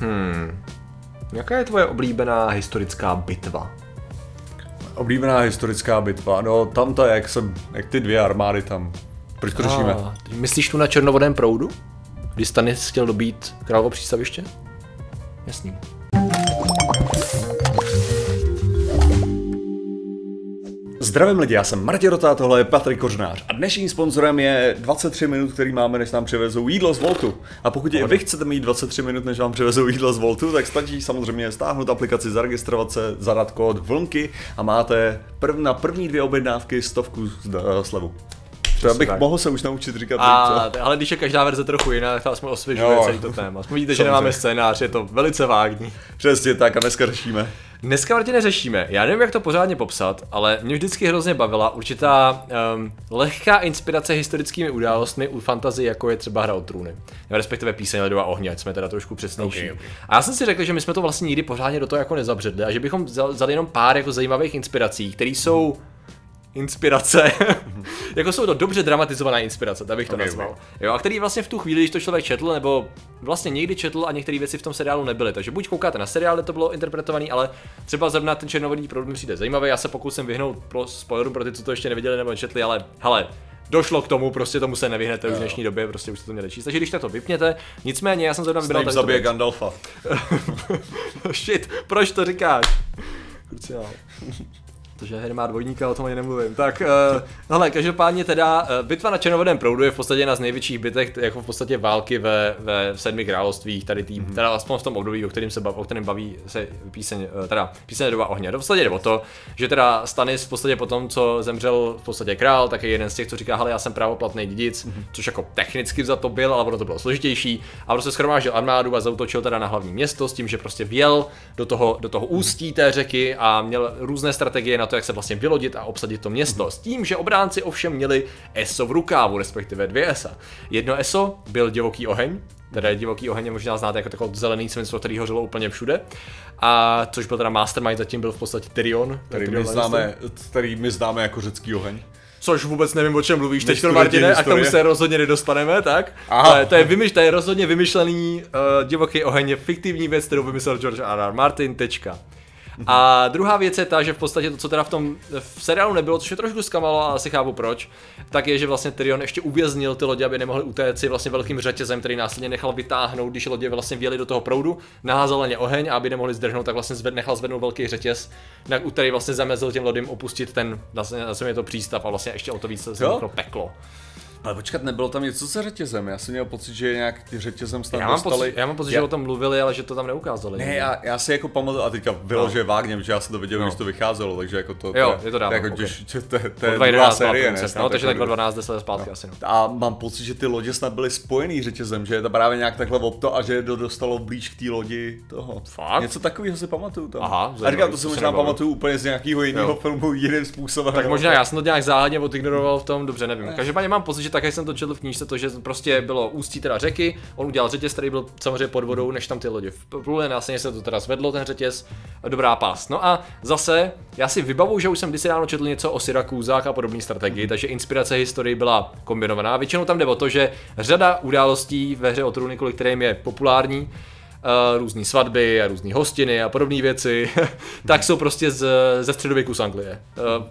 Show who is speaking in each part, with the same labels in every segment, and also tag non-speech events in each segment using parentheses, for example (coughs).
Speaker 1: Hmm. Jaká je tvoje oblíbená historická bitva?
Speaker 2: Oblíbená historická bitva, no tam je, jak, jsem, jak ty dvě armády tam. Proč to řešíme?
Speaker 1: A, myslíš tu na černovodém proudu? Kdy Stanis chtěl dobít královo přístaviště? Jasný.
Speaker 2: Zdravím lidi, já jsem Martě Rota, tohle je Patrik Kořnář a dnešním sponzorem je 23 minut, který máme, než nám přivezou jídlo z Voltu. A pokud i vy chcete mít 23 minut, než vám přivezou jídlo z Voltu, tak stačí samozřejmě stáhnout aplikaci, zaregistrovat se, zadat kód vlnky a máte prv, na první dvě objednávky stovku zda- slevu. To bych
Speaker 1: tak.
Speaker 2: mohl se už naučit říkat.
Speaker 1: A,
Speaker 2: co?
Speaker 1: ale když je každá verze trochu jiná, tak aspoň osvěžuje
Speaker 2: Jo.
Speaker 1: celý to téma. Aspoň vidíte, že nemáme scénář, je to velice vágní.
Speaker 2: Přesně tak a dneska řešíme.
Speaker 1: Dneska Martine neřešíme, já nevím, jak to pořádně popsat, ale mě vždycky hrozně bavila určitá um, lehká inspirace historickými událostmi u fantazy, jako je třeba hra o trůny. Nebo respektive píseň Ledova ohně, ať jsme teda trošku přesnější.
Speaker 2: Okay, okay.
Speaker 1: A já jsem si řekl, že my jsme to vlastně nikdy pořádně do toho jako nezabředli a že bychom vzal- vzali jenom pár jako zajímavých inspirací, které jsou inspirace, (laughs) jako jsou to dobře dramatizované inspirace, tak bych to
Speaker 2: Ok, ok.
Speaker 1: nazval. Jo, a který vlastně v tu chvíli, když to člověk četl, nebo vlastně někdy četl a některé věci v tom seriálu nebyly. Takže buď koukáte na seriál, kde to bylo interpretovaný, ale třeba zrovna ten černovodní proud mi přijde zajímavý. Já se pokusím vyhnout pro spoilerům pro ty, co to ještě neviděli nebo nečetli, ale hele, došlo k tomu, prostě tomu se nevyhnete už v dnešní době, prostě už jste to měli číst. Takže když tak to vypněte, nicméně já jsem zrovna vybral
Speaker 2: Snape zabije. Gandalfa. (laughs)
Speaker 1: Shit, proč to říkáš? Kruciál. Protože hry má dvojníka, o tom ani nemluvím. Tak, uh, hele, každopádně teda, uh, bitva na Černovodém proudu je v podstatě jedna z největších bitek, jako v podstatě války ve, ve sedmi královstvích, tady tým, mm-hmm. teda aspoň v tom období, o kterém se bav, o kterém baví se píseň, uh, teda píseň doba ohně. To v podstatě jde o to, že teda Stanis v podstatě po tom, co zemřel v podstatě král, tak je jeden z těch, co říká, hele, já jsem právoplatný dědic, mm-hmm. což jako technicky za to byl, ale ono to bylo složitější. A prostě schromáždil armádu a zautočil teda na hlavní město s tím, že prostě vjel do toho, do toho ústí té řeky a měl různé strategie na to, jak se vlastně vylodit a obsadit to město. S tím, že obránci ovšem měli ESO v rukávu, respektive dvě ESA. Jedno ESO byl divoký oheň, Teda divoký oheň je možná znáte jako takový zelený svinstvo, který hořelo úplně všude. A což byl teda mastermind, zatím byl v podstatě Tyrion.
Speaker 2: Který
Speaker 1: Tyrion
Speaker 2: my, známe, který my známe jako řecký oheň.
Speaker 1: Což vůbec nevím, o čem mluvíš teď, Martine, a k tomu se rozhodně nedostaneme, tak?
Speaker 2: Aha.
Speaker 1: To je, to, je vymyš, to je rozhodně vymyšlený uh, divoký oheň, je fiktivní věc, kterou vymyslel George R. R. Martin, tečka. A druhá věc je ta, že v podstatě to, co teda v tom v seriálu nebylo, což je trošku zklamalo a asi chápu proč, tak je, že vlastně Tyrion ještě uvěznil ty lodě, aby nemohli utéct si vlastně velkým řetězem, který následně nechal vytáhnout, když lodě vlastně vjeli do toho proudu, naházal na ně oheň a aby nemohli zdrhnout, tak vlastně zved, nechal zvednout velký řetěz, na, který vlastně zamezil těm lodím opustit ten, vlastně, je to přístav a vlastně ještě o to víc se peklo.
Speaker 2: Ale počkat, nebylo tam něco se řetězem? Já jsem měl pocit, že nějak ty řetězem snad
Speaker 1: Já mám,
Speaker 2: dostali...
Speaker 1: pocit, já mám pocit, že o tom mluvili, ale že to tam neukázali.
Speaker 2: Ne, já, já si jako pamatuju, a teďka vylože vágně, protože já jsem to viděl,
Speaker 1: No.
Speaker 2: když to vycházelo, takže jako to,
Speaker 1: Jo,
Speaker 2: to
Speaker 1: je to dávno,
Speaker 2: jako,
Speaker 1: ok.
Speaker 2: těž, to, to, to je druhá
Speaker 1: 2011
Speaker 2: série, ne?
Speaker 1: No, takže tak
Speaker 2: jako-
Speaker 1: 2012 10 let zpátky asi. No.
Speaker 2: A mám pocit, že ty lodě snad byly spojený řetězem, že je to právě nějak takhle obto a že je to dostalo blíž k té lodi toho.
Speaker 1: Fakt?
Speaker 2: Něco takového si pamatuju tam.
Speaker 1: Aha,
Speaker 2: a říkám, to si možná pamatuju úplně z nějakého jiného filmu jiným způsobem.
Speaker 1: Tak možná já jsem to nějak záhadně odignoroval v tom, dobře, nevím. Každopádně mám pocit, že také jsem to četl v knížce, to, že prostě bylo ústí teda řeky, on udělal řetěz, který byl samozřejmě pod vodou, než tam ty lodě vpluly, následně se to teda zvedlo ten řetěz, dobrá pás. No a zase, já si vybavu, že už jsem kdysi ráno četl něco o Syrakúzách a podobné strategii, takže inspirace historii byla kombinovaná. Většinou tam jde o to, že řada událostí ve hře o trůny, kvůli kterým je populární, různé svatby a různé hostiny a podobné věci, (laughs) tak jsou prostě z, ze středověku z Anglie,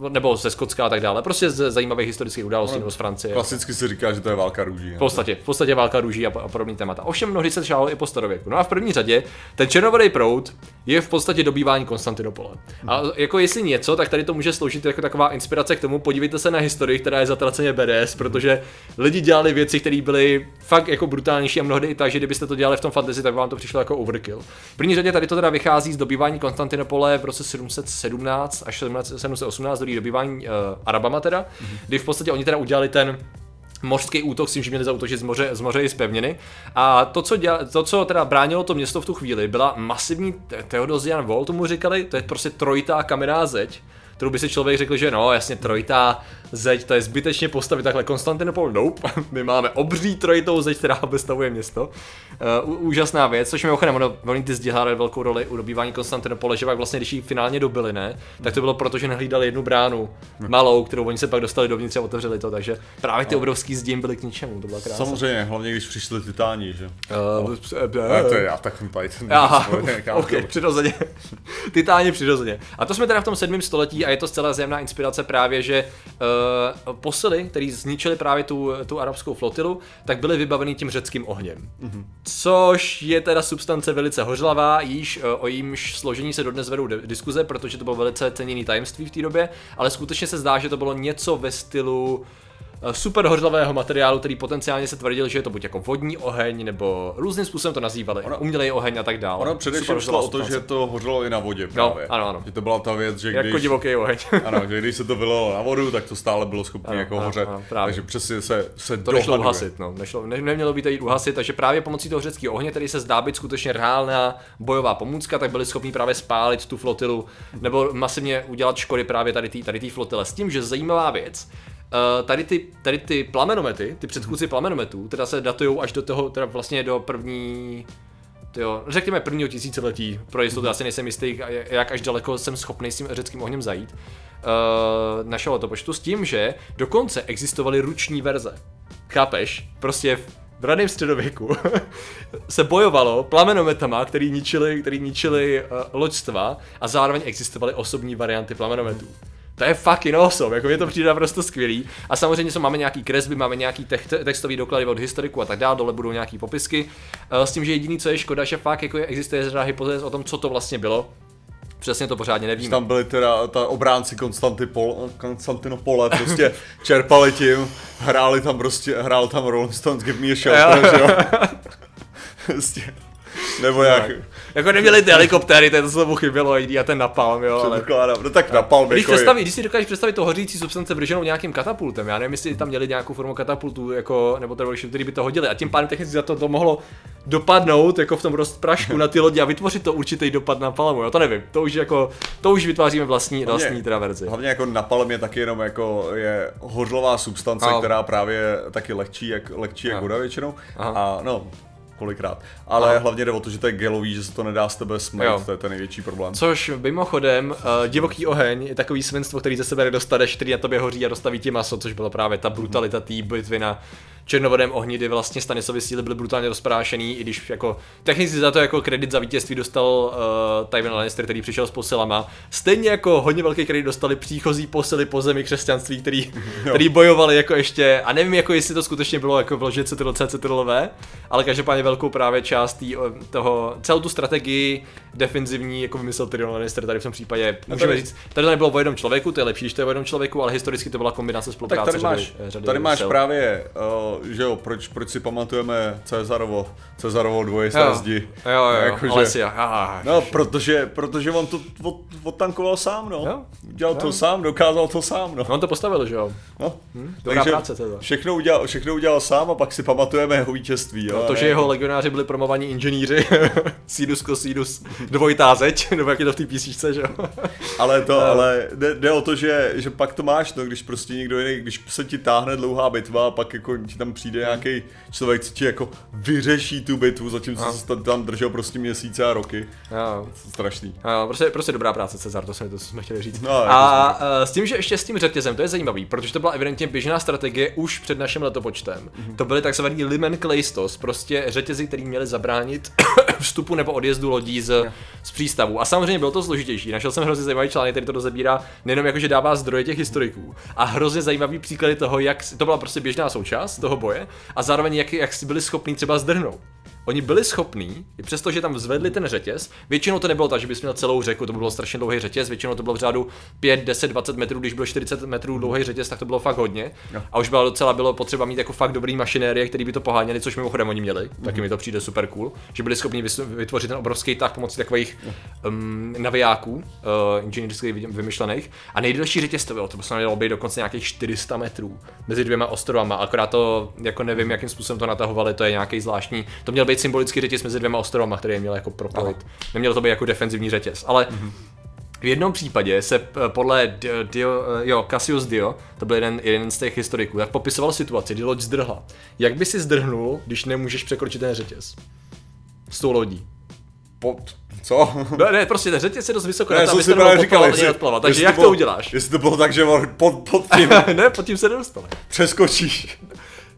Speaker 1: uh, nebo ze Skotska a tak dále, prostě z zajímavých historických událostí nebo z Francie.
Speaker 2: Klasicky se říká, že to je válka růží.
Speaker 1: V podstatě, v podstatě válka růží a, a podobný témata. Ovšem mnohdy se šálo i po starověku. No a v první řadě, ten černovodý proud je v podstatě dobývání Konstantinopole. A jako jestli něco, tak tady to může sloužit jako taková inspirace k tomu, podívejte se na historii, která je zatraceně BDS, protože lidi dělali věci, které byly fakt jako brutálnější a mnohdy i tak, že kdybyste to dělali v tom fantasy, tak vám to přišlo jako overkill. V první řadě tady to teda vychází z dobývání Konstantinopole v roce 717 až 718 do dobývání uh, Arabama teda, kdy v podstatě oni teda udělali ten mořský útok s tím, že měli zautočit z moře, z moře i z pevniny. A to co, děla, to, co teda bránilo to město v tu chvíli, byla masivní Te- Theodosian Wall, tomu říkali, to je prostě trojitá kamenná zeď, kterou by si člověk řekl, že no, jasně trojitá zeď, to je zbytečně postavit takhle Konstantinopol, nope, (laughs) my máme obří trojitou zeď, která bestavuje město. Uh, úžasná věc, což mimochodem, ono, oni ty zdi velkou roli u dobývání Konstantinopole, že pak vlastně, když ji finálně dobili, ne, tak to bylo proto, že nehlídali jednu bránu malou, kterou oni se pak dostali dovnitř a otevřeli to, takže právě ty obrovský zdi jim byly k ničemu, to byla krása.
Speaker 2: Samozřejmě, hlavně když přišli titáni, že?
Speaker 1: Uh,
Speaker 2: A to je já tak ten
Speaker 1: Aha, (laughs)
Speaker 2: nějaká-
Speaker 1: ok, přirozeně. Titáni přirozeně. A to jsme teda v tom sedmém století a je to zcela zjemná inspirace právě, že uh, posily, které zničily právě tu, tu arabskou flotilu, tak byly vybaveny tím řeckým ohněm. Mm-hmm. Což je teda substance velice hořlavá, již uh, o jímž složení se dodnes vedou di- diskuze, protože to bylo velice ceněný tajemství v té době, ale skutečně se zdá, že to bylo něco ve stylu super hořlavého materiálu, který potenciálně se tvrdil, že je to buď jako vodní oheň, nebo různým způsobem to nazývali, ono, umělej oheň a tak dále.
Speaker 2: Ono především šlo o to, že to hořelo i na vodě právě.
Speaker 1: ano, ano.
Speaker 2: Že to byla ta věc, že
Speaker 1: Jako
Speaker 2: když,
Speaker 1: divoký oheň. (laughs)
Speaker 2: ano, že když se to vylilo na vodu, tak to stále bylo schopné
Speaker 1: Ano,
Speaker 2: jako
Speaker 1: ano,
Speaker 2: hořet.
Speaker 1: ano, právě.
Speaker 2: Takže přesně se, se
Speaker 1: To nešlo uhasit, no. Nešlo, ne, nemělo by to jít uhasit, takže právě pomocí toho řeckého ohně, který se zdá být skutečně reálná bojová pomůcka, tak byli schopni právě spálit tu flotilu nebo masivně udělat škody právě tady té tady tý flotile. S tím, že zajímavá věc, tady, ty, tady ty plamenomety, ty předchůdci plamenometů, teda se datují až do toho, teda vlastně do první, tyjo, řekněme prvního tisíciletí, pro jistotu asi nejsem jistý, jak až daleko jsem schopný s tím řeckým ohněm zajít, uh, našeho letopočtu, s tím, že dokonce existovaly ruční verze. Chápeš? Prostě v raném středověku (laughs) se bojovalo plamenometama, který ničili, který ničili uh, loďstva a zároveň existovaly osobní varianty plamenometů. To je fucking awesome, jako mě to přijde naprosto skvělý. A samozřejmě jsou, máme nějaký kresby, máme nějaký te- textový doklady od historiku a tak dále, dole budou nějaký popisky. Uh, s tím, že jediný, co je škoda, že fakt jako je, existuje řada hypotéz o tom, co to vlastně bylo. Přesně to pořádně nevíme.
Speaker 2: Tam byli teda ta obránci Konstantipol, Konstantinopole, prostě (laughs) čerpali tím, hráli tam prostě, hrál tam Rolling Stones, Give Me a Shelter, že jo? (laughs) Prostě. Nebo jak,
Speaker 1: Jako neměli ty helikoptéry, to je to, co tomu chybělo, a ten napalm, jo, ale...
Speaker 2: no tak napal
Speaker 1: Když,
Speaker 2: jako
Speaker 1: představí, když si dokážeš představit to hořící substance vrženou nějakým katapultem, já nevím, jestli tam měli nějakou formu katapultu, jako, nebo to který by to hodili, a tím pádem technicky za to, to mohlo dopadnout jako v tom rozprašku na ty lodi a vytvořit to určitý dopad na palmu, jo, to nevím, to už jako, to už vytváříme vlastní, vlastní teda verzi.
Speaker 2: Hlavně jako napalm je taky jenom jako je hořlová substance,
Speaker 1: Ano.
Speaker 2: která právě taky lehčí jak, lehčí jak voda většinou.
Speaker 1: Aha.
Speaker 2: A no, kolikrát. Ale
Speaker 1: Aha.
Speaker 2: hlavně jde o to, že to je gelový, že se to nedá z tebe smít,
Speaker 1: Jo.
Speaker 2: to je ten největší problém.
Speaker 1: Což mimochodem, uh, divoký oheň je takový svinstvo, který ze sebe nedostaneš, který na tobě hoří a dostaví ti maso, což byla právě ta brutalita té bitvy na černovodém ohni, kdy vlastně Stanislavy síly byly brutálně rozprášený, i když jako technicky za to jako kredit za vítězství dostal uh, Tywin Lannister, který přišel s posilama. Stejně jako hodně velký kredit dostali příchozí posily po zemi křesťanství, který, který bojovali jako ještě, a nevím jako jestli to skutečně bylo jako vložit CTRL C, CTRL V, ale každopádně velkou právě část tý, o, toho, celou tu strategii defenzivní, jako vymyslel Tyrion Lannister tady v tom případě, můžeme
Speaker 2: tady-
Speaker 1: říct, tady to nebylo o jednom člověku, to je lepší, když to je o jednom člověku, ale historicky to byla kombinace
Speaker 2: Tak
Speaker 1: spolupráce
Speaker 2: tady máš,
Speaker 1: řady, řady
Speaker 2: tady máš právě, uh, že jo, proč, proč si pamatujeme Cezarovo, Cezarovo dvojisté
Speaker 1: jo,
Speaker 2: zdi.
Speaker 1: jo, jo, jo,
Speaker 2: Jakože-
Speaker 1: ale si, aha,
Speaker 2: No, protože, protože on to od, odtankoval sám, no.
Speaker 1: Jo.
Speaker 2: Dělal to sám, dokázal to sám, no.
Speaker 1: no on to postavil, že jo?
Speaker 2: no.
Speaker 1: dobrá práce, Cezar.
Speaker 2: všechno udělal, všechno udělal sám a pak si pamatujeme jeho vítězství, jo.
Speaker 1: No, to, že jeho legionáři byli promovaní inženýři, (laughs) sinus cosinus, dvojitá zeď, (laughs) nebo jak je to v té písničce, že jo?
Speaker 2: Ale to, ale jde, jde, o to, že, že pak to máš, no, když prostě někdo jiný, když se ti táhne dlouhá bitva a pak jako ti tam přijde nějaký člověk, co ti jako vyřeší tu bitvu, zatímco se tam- tam držel prostě měsíce a roky.
Speaker 1: Jo.
Speaker 2: Strašný.
Speaker 1: Jo, prostě, prostě dobrá práce, Cezar, to jsme, to jsme chtěli říct.
Speaker 2: No,
Speaker 1: a uh, s tím, že ještě s tím řetězem, to je zajímavý, protože to byla evidentně běžná strategie už před naším letopočtem.
Speaker 2: Mhm.
Speaker 1: To byly takzvaný limen kleistos, prostě řetězy, který měli zabránit (coughs) vstupu nebo odjezdu lodí z, z přístavu. A samozřejmě bylo to složitější. Našel jsem hrozně zajímavý článek, který to rozebírá nejenom jako, že dává zdroje těch historiků, a hrozně zajímavý příklady toho, jak to byla prostě běžná součást toho boje, a zároveň jak, jak byli schopní třeba zdrhnout. Oni byli schopní, i přesto, že tam zvedli ten řetěz, většinou to nebylo tak, že bys měl celou řeku, to by bylo strašně dlouhý řetěz, většinou to bylo v řádu 5, 10, 20 metrů, když byl 40 metrů dlouhý řetěz, tak to bylo fakt hodně.
Speaker 2: Jo.
Speaker 1: A už bylo docela bylo potřeba mít jako fakt dobrý mašinérie, který by to poháněli, což mimochodem oni měli. Taky mi to přijde super cool, že byli schopni vytvořit ten obrovský tah pomocí takových um, navijáků, uh, inženýrsky vy- vymyšlených. A nejdelší řetěz to bylo, to by mělo být dokonce nějakých 400 metrů mezi dvěma ostrovama, akorát to jako nevím, jakým způsobem to natahovali, to je nějaký zvláštní. To měl být symbolický řetěz mezi dvěma ostrovama, který je měl jako propojit. Nemělo to být jako defenzivní řetěz, ale v jednom případě se eh, podle Dio, Dio, eh, jo, Cassius Dio, to byl jeden, jeden z těch historiků, tak popisoval situaci, kdy loď zdrhla. Jak by si zdrhnul, když nemůžeš překročit ten řetěz? s tou lodí.
Speaker 2: Po, co? (laughs)
Speaker 1: No, ne, prostě ten řetěz je dost vysoko, to,
Speaker 2: jsem
Speaker 1: aby
Speaker 2: si
Speaker 1: se
Speaker 2: právě
Speaker 1: říkal,
Speaker 2: jestli,
Speaker 1: neodplavat. Takže jak
Speaker 2: to
Speaker 1: to
Speaker 2: bylo-
Speaker 1: uděláš?
Speaker 2: Jestli to bylo tak, že pod, pod tím (laughs)
Speaker 1: ne, pod tím se nedostane.
Speaker 2: přeskočíš.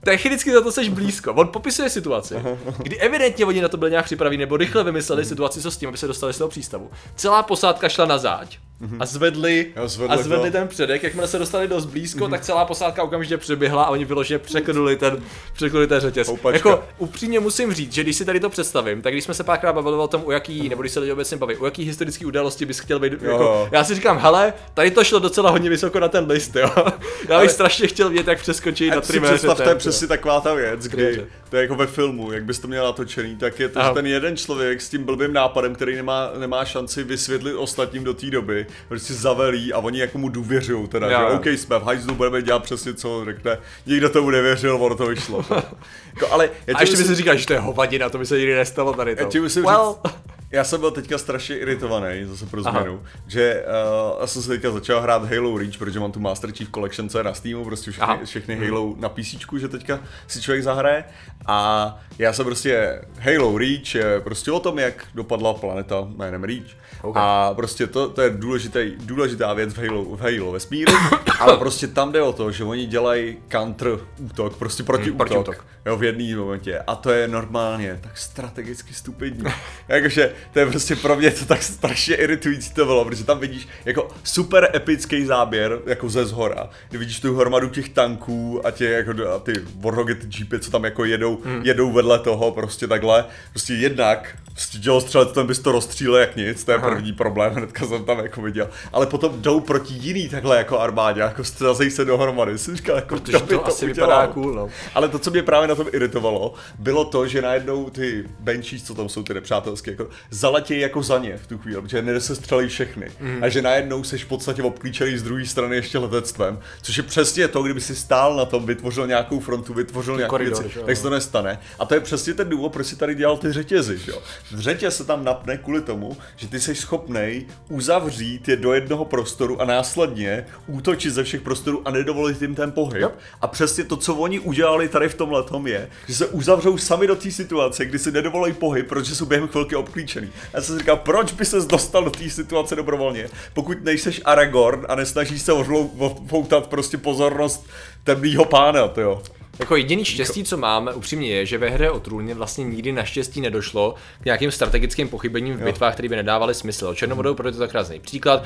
Speaker 1: Technicky za to seš blízko. On popisuje situaci, kdy evidentně oni na to byli nějak připraveni, nebo rychle vymysleli situaci, co s tím, aby se dostali z toho přístavu. Celá posádka šla na záď a zvedli,
Speaker 2: Jo, zvedli
Speaker 1: a zvedli
Speaker 2: to.
Speaker 1: ten předek. Jakmile se dostali dost blízko, tak celá posádka okamžitě přeběhla a oni vyloženě překnuli ten, překnuli ten řetěz.
Speaker 2: Houpačka.
Speaker 1: Jako upřímně musím říct, že když si tady to představím, tak když jsme se párkrát bavili o tom, u jaký, nebo když se lidi obecně baví, u jaký historický události bys chtěl být,
Speaker 2: Jo,
Speaker 1: jako, já si říkám, hele, tady to šlo docela hodně vysoko na ten list, jo. Já bych
Speaker 2: Ale-
Speaker 1: strašně chtěl vědět, jak přeskočí na tři metry.
Speaker 2: představ, to je přesně taková ta věc, kdy
Speaker 1: Dobře.
Speaker 2: to je jako ve filmu, jak bys to měl natočený, tak je to,
Speaker 1: Aha.
Speaker 2: že ten jeden člověk s tím blbým nápadem, který nemá, nemá šanci vysvětlit ostatním do té doby, prostě zavelí a oni jako mu důvěřují, teda,
Speaker 1: Jo,
Speaker 2: že. OK, jsme v hajzlu, budeme dělat přesně co on řekne, nikdo tomu nevěřil, ono to vyšlo. (laughs) jako, ale já
Speaker 1: A ještě by si říkal, že to je hovadina, to by se nikdy nestalo tady to.
Speaker 2: Já ti musím
Speaker 1: well,
Speaker 2: říct, já jsem byl teďka strašně iritovaný, zase pro
Speaker 1: Aha.
Speaker 2: změnu, že uh, já jsem se teďka začal hrát Halo Reach, protože mám tu Master Chief Collection, co je na Steamu, prostě všechny,
Speaker 1: Aha.
Speaker 2: všechny Halo na PC, že teďka si člověk zahraje. A já jsem prostě, Halo Reach je prostě o tom, jak dopadla planeta jménem Reach.
Speaker 1: Ok.
Speaker 2: A prostě to, to je důležitý, důležitá věc v Halo, v Halo vesmíru, (coughs) ale prostě tam jde o to, že oni dělají counter útok, prostě proti,
Speaker 1: Hmm, protiútok.
Speaker 2: Jo, v jedný momentě. A to je normálně tak strategicky stupidní. (laughs) Jakože to je prostě pro mě to tak strašně iritující to bylo, protože tam vidíš jako super epický záběr, jako ze zhora, kdy vidíš tu hromadu těch tanků a, tě, jako, a ty Warhogy, ty jeepy, co tam jako jedou,
Speaker 1: Hmm.
Speaker 2: jedou vedle toho, prostě takhle. Prostě jednak prostě dělostřelec, ten bys to rozstřílel jak nic, to je první problém, (laughs) hnedka jsem tam jako viděl. Ale potom jdou proti jiný takhle jako armádě, jako střazejí se dohromady. Jsem říkal, jako
Speaker 1: protože
Speaker 2: by
Speaker 1: to asi
Speaker 2: udělal?
Speaker 1: vypadá cool, no.
Speaker 2: Ale to, co mě právě na tom iritovalo, bylo to, že najednou ty benchies, co tam jsou ty nepřátelské, jako zaletějí jako za ně v tu chvíli, protože nedosestřelí všechny. Mm. A že najednou seš v podstatě obklíčený z druhé strany ještě letectvem, což je přesně to, kdyby si stál na tom, vytvořil nějakou frontu, vytvořil nějaké
Speaker 1: koridor,
Speaker 2: věci,
Speaker 1: že
Speaker 2: tak se to nestane. A to je přesně ten důvod, proč si tady dělal ty řetězy, že jo. Řetěz se tam napne kvůli tomu, že ty jsi schopnej uzavřít je do jednoho prostoru a následně útočit ze všech prostorů a nedovolit jim ten pohyb.
Speaker 1: Jo.
Speaker 2: A přesně to, co oni udělali tady v tom letom je, že se uzavřou sami do té situace, kdy si nedovolí pohyb, protože jsou během chvilky obklíčený. Já jsem si říkal, proč by se dostal do té situace dobrovolně, pokud nejseš Aragorn a nesnažíš se opoutat prostě pozornost temného pána, to jo.
Speaker 1: Jako jediný štěstí, co máme, upřímně je, že ve hře o trůně vlastně nikdy naštěstí nedošlo k nějakým strategickým pochybením v bitvách, které by nedávaly smysl. Černovodou proto je to tak krásný příklad.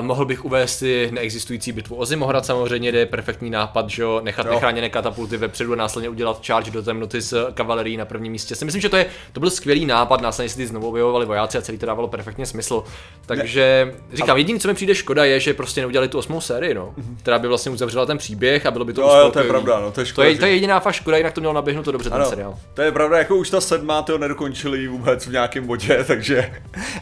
Speaker 1: Uh, mohl bych uvést si neexistující bitvu o Zimohrad samozřejmě, kde je perfektní nápad, že jo, nechat
Speaker 2: Jo.
Speaker 1: nechráněné katapulty vepředu a následně udělat charge do temnoty s kavalerií na prvním místě. Si myslím, že to, je, to byl skvělý nápad, následně si ty znovu objevovali vojáci a celý to dávalo perfektně smysl. Takže říkám, jediný, co mi přijde škoda, je, že prostě neudělali tu osmou sérii, no, která by vlastně uzavřela ten příběh a bylo by to
Speaker 2: Jo, jo, to je pravda, no, to je
Speaker 1: To
Speaker 2: škoda,
Speaker 1: je,
Speaker 2: že-
Speaker 1: to je jediná fakt škoda, jinak to mělo naběhnout to dobře ten
Speaker 2: Ano,
Speaker 1: seriál.
Speaker 2: to je pravda, jako už ta sedmá to nedokončili vůbec v nějakém bodě, (laughs) takže...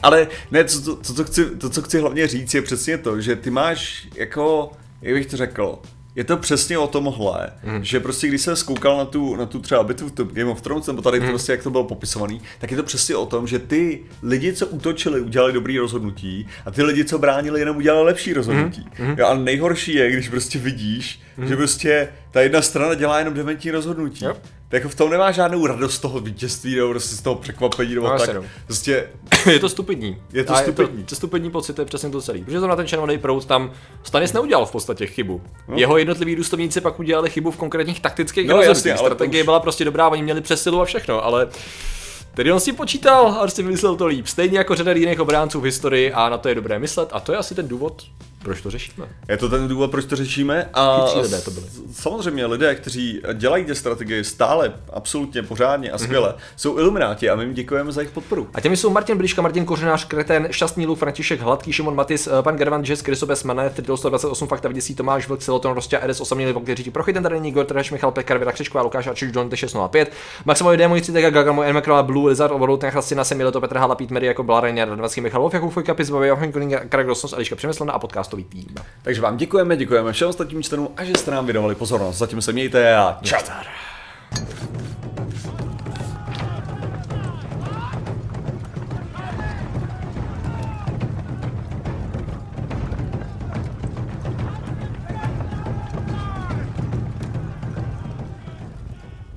Speaker 2: Ale ne, to, to, to, co chci, to, co chci hlavně říct, je přesně to, že ty máš jako, jak bych to řekl, je to přesně o tomhle, mm. že prostě když se skoukal na tu, na tu třeba bitvu v Game of Thrones, nebo tady mm. prostě jak to bylo popisovaný, tak je to přesně o tom, že ty lidi, co útočili, udělali dobrý rozhodnutí a ty lidi, co bránili, jenom udělali lepší rozhodnutí. Mm. Jo, a nejhorší je, když prostě vidíš, mm. že prostě ta jedna strana dělá jenom dementní rozhodnutí.
Speaker 1: Jo.
Speaker 2: Tak jako v tom nemá žádnou radost z toho vítězství, nebo prostě z toho překvapení, nebo
Speaker 1: No,
Speaker 2: tak. Prostě, (coughs)
Speaker 1: je to stupidní.
Speaker 2: Je to
Speaker 1: A
Speaker 2: stupidní.
Speaker 1: Je to, to stupidní pocit, to je přesně to celý. Protože to na ten červený proud tam Stanis neudělal v podstatě chybu. No. Jeho jednotliví důstojníci pak udělali chybu v konkrétních taktických
Speaker 2: No,
Speaker 1: rozhodnutích. Strategie
Speaker 2: už-
Speaker 1: byla prostě dobrá, oni měli přesilu a všechno, ale Tedy on si počítal a prostě vymyslel to líp. Stejně jako řada jiných obránců v historii a na to je dobré myslet a to je asi ten důvod, proč to řešíme.
Speaker 2: je to ten důvod, proč to řešíme. A
Speaker 1: Chytří lidé to byli.
Speaker 2: samozřejmě lidé, kteří dělají ty strategie stále, absolutně pořádně a skvěle,
Speaker 1: Mhm.
Speaker 2: jsou ilumináti a my jim děkujeme za jejich podporu.
Speaker 1: A těmi jsou Martin Bliška, Martin Kořenář, Kreten, Šťastný Luk, František Hladký, Šimon Matis, eh, pan Gervan Jess, Krysobes Mané, Tridol 128, Fakta Vidící, Tomáš Vlk, Siloton, Rostě, RS, Osamělý Vlk, Říti, Prochy, ten tady Igor, Treš, Michal Pekar, Věra Křičková, Lukáš Ačiš, John 605, Maximovi Démoni, Citek, Gagamo, N. Makrola, Blue, Lizard, Overload, Nechrastina, Semileto, Petr Hala, Pít Medy, jako Blarajně, Radvanský, Michal Jakub Fojka, Pizbavě, Johan Koning, Karagosnos, Eliška Přemyslená a celý tým.
Speaker 2: Takže vám děkujeme, děkujeme všem ostatním čtenům a že jste nám věnovali pozornost. Zatím se mějte a čau.
Speaker 1: Něktar.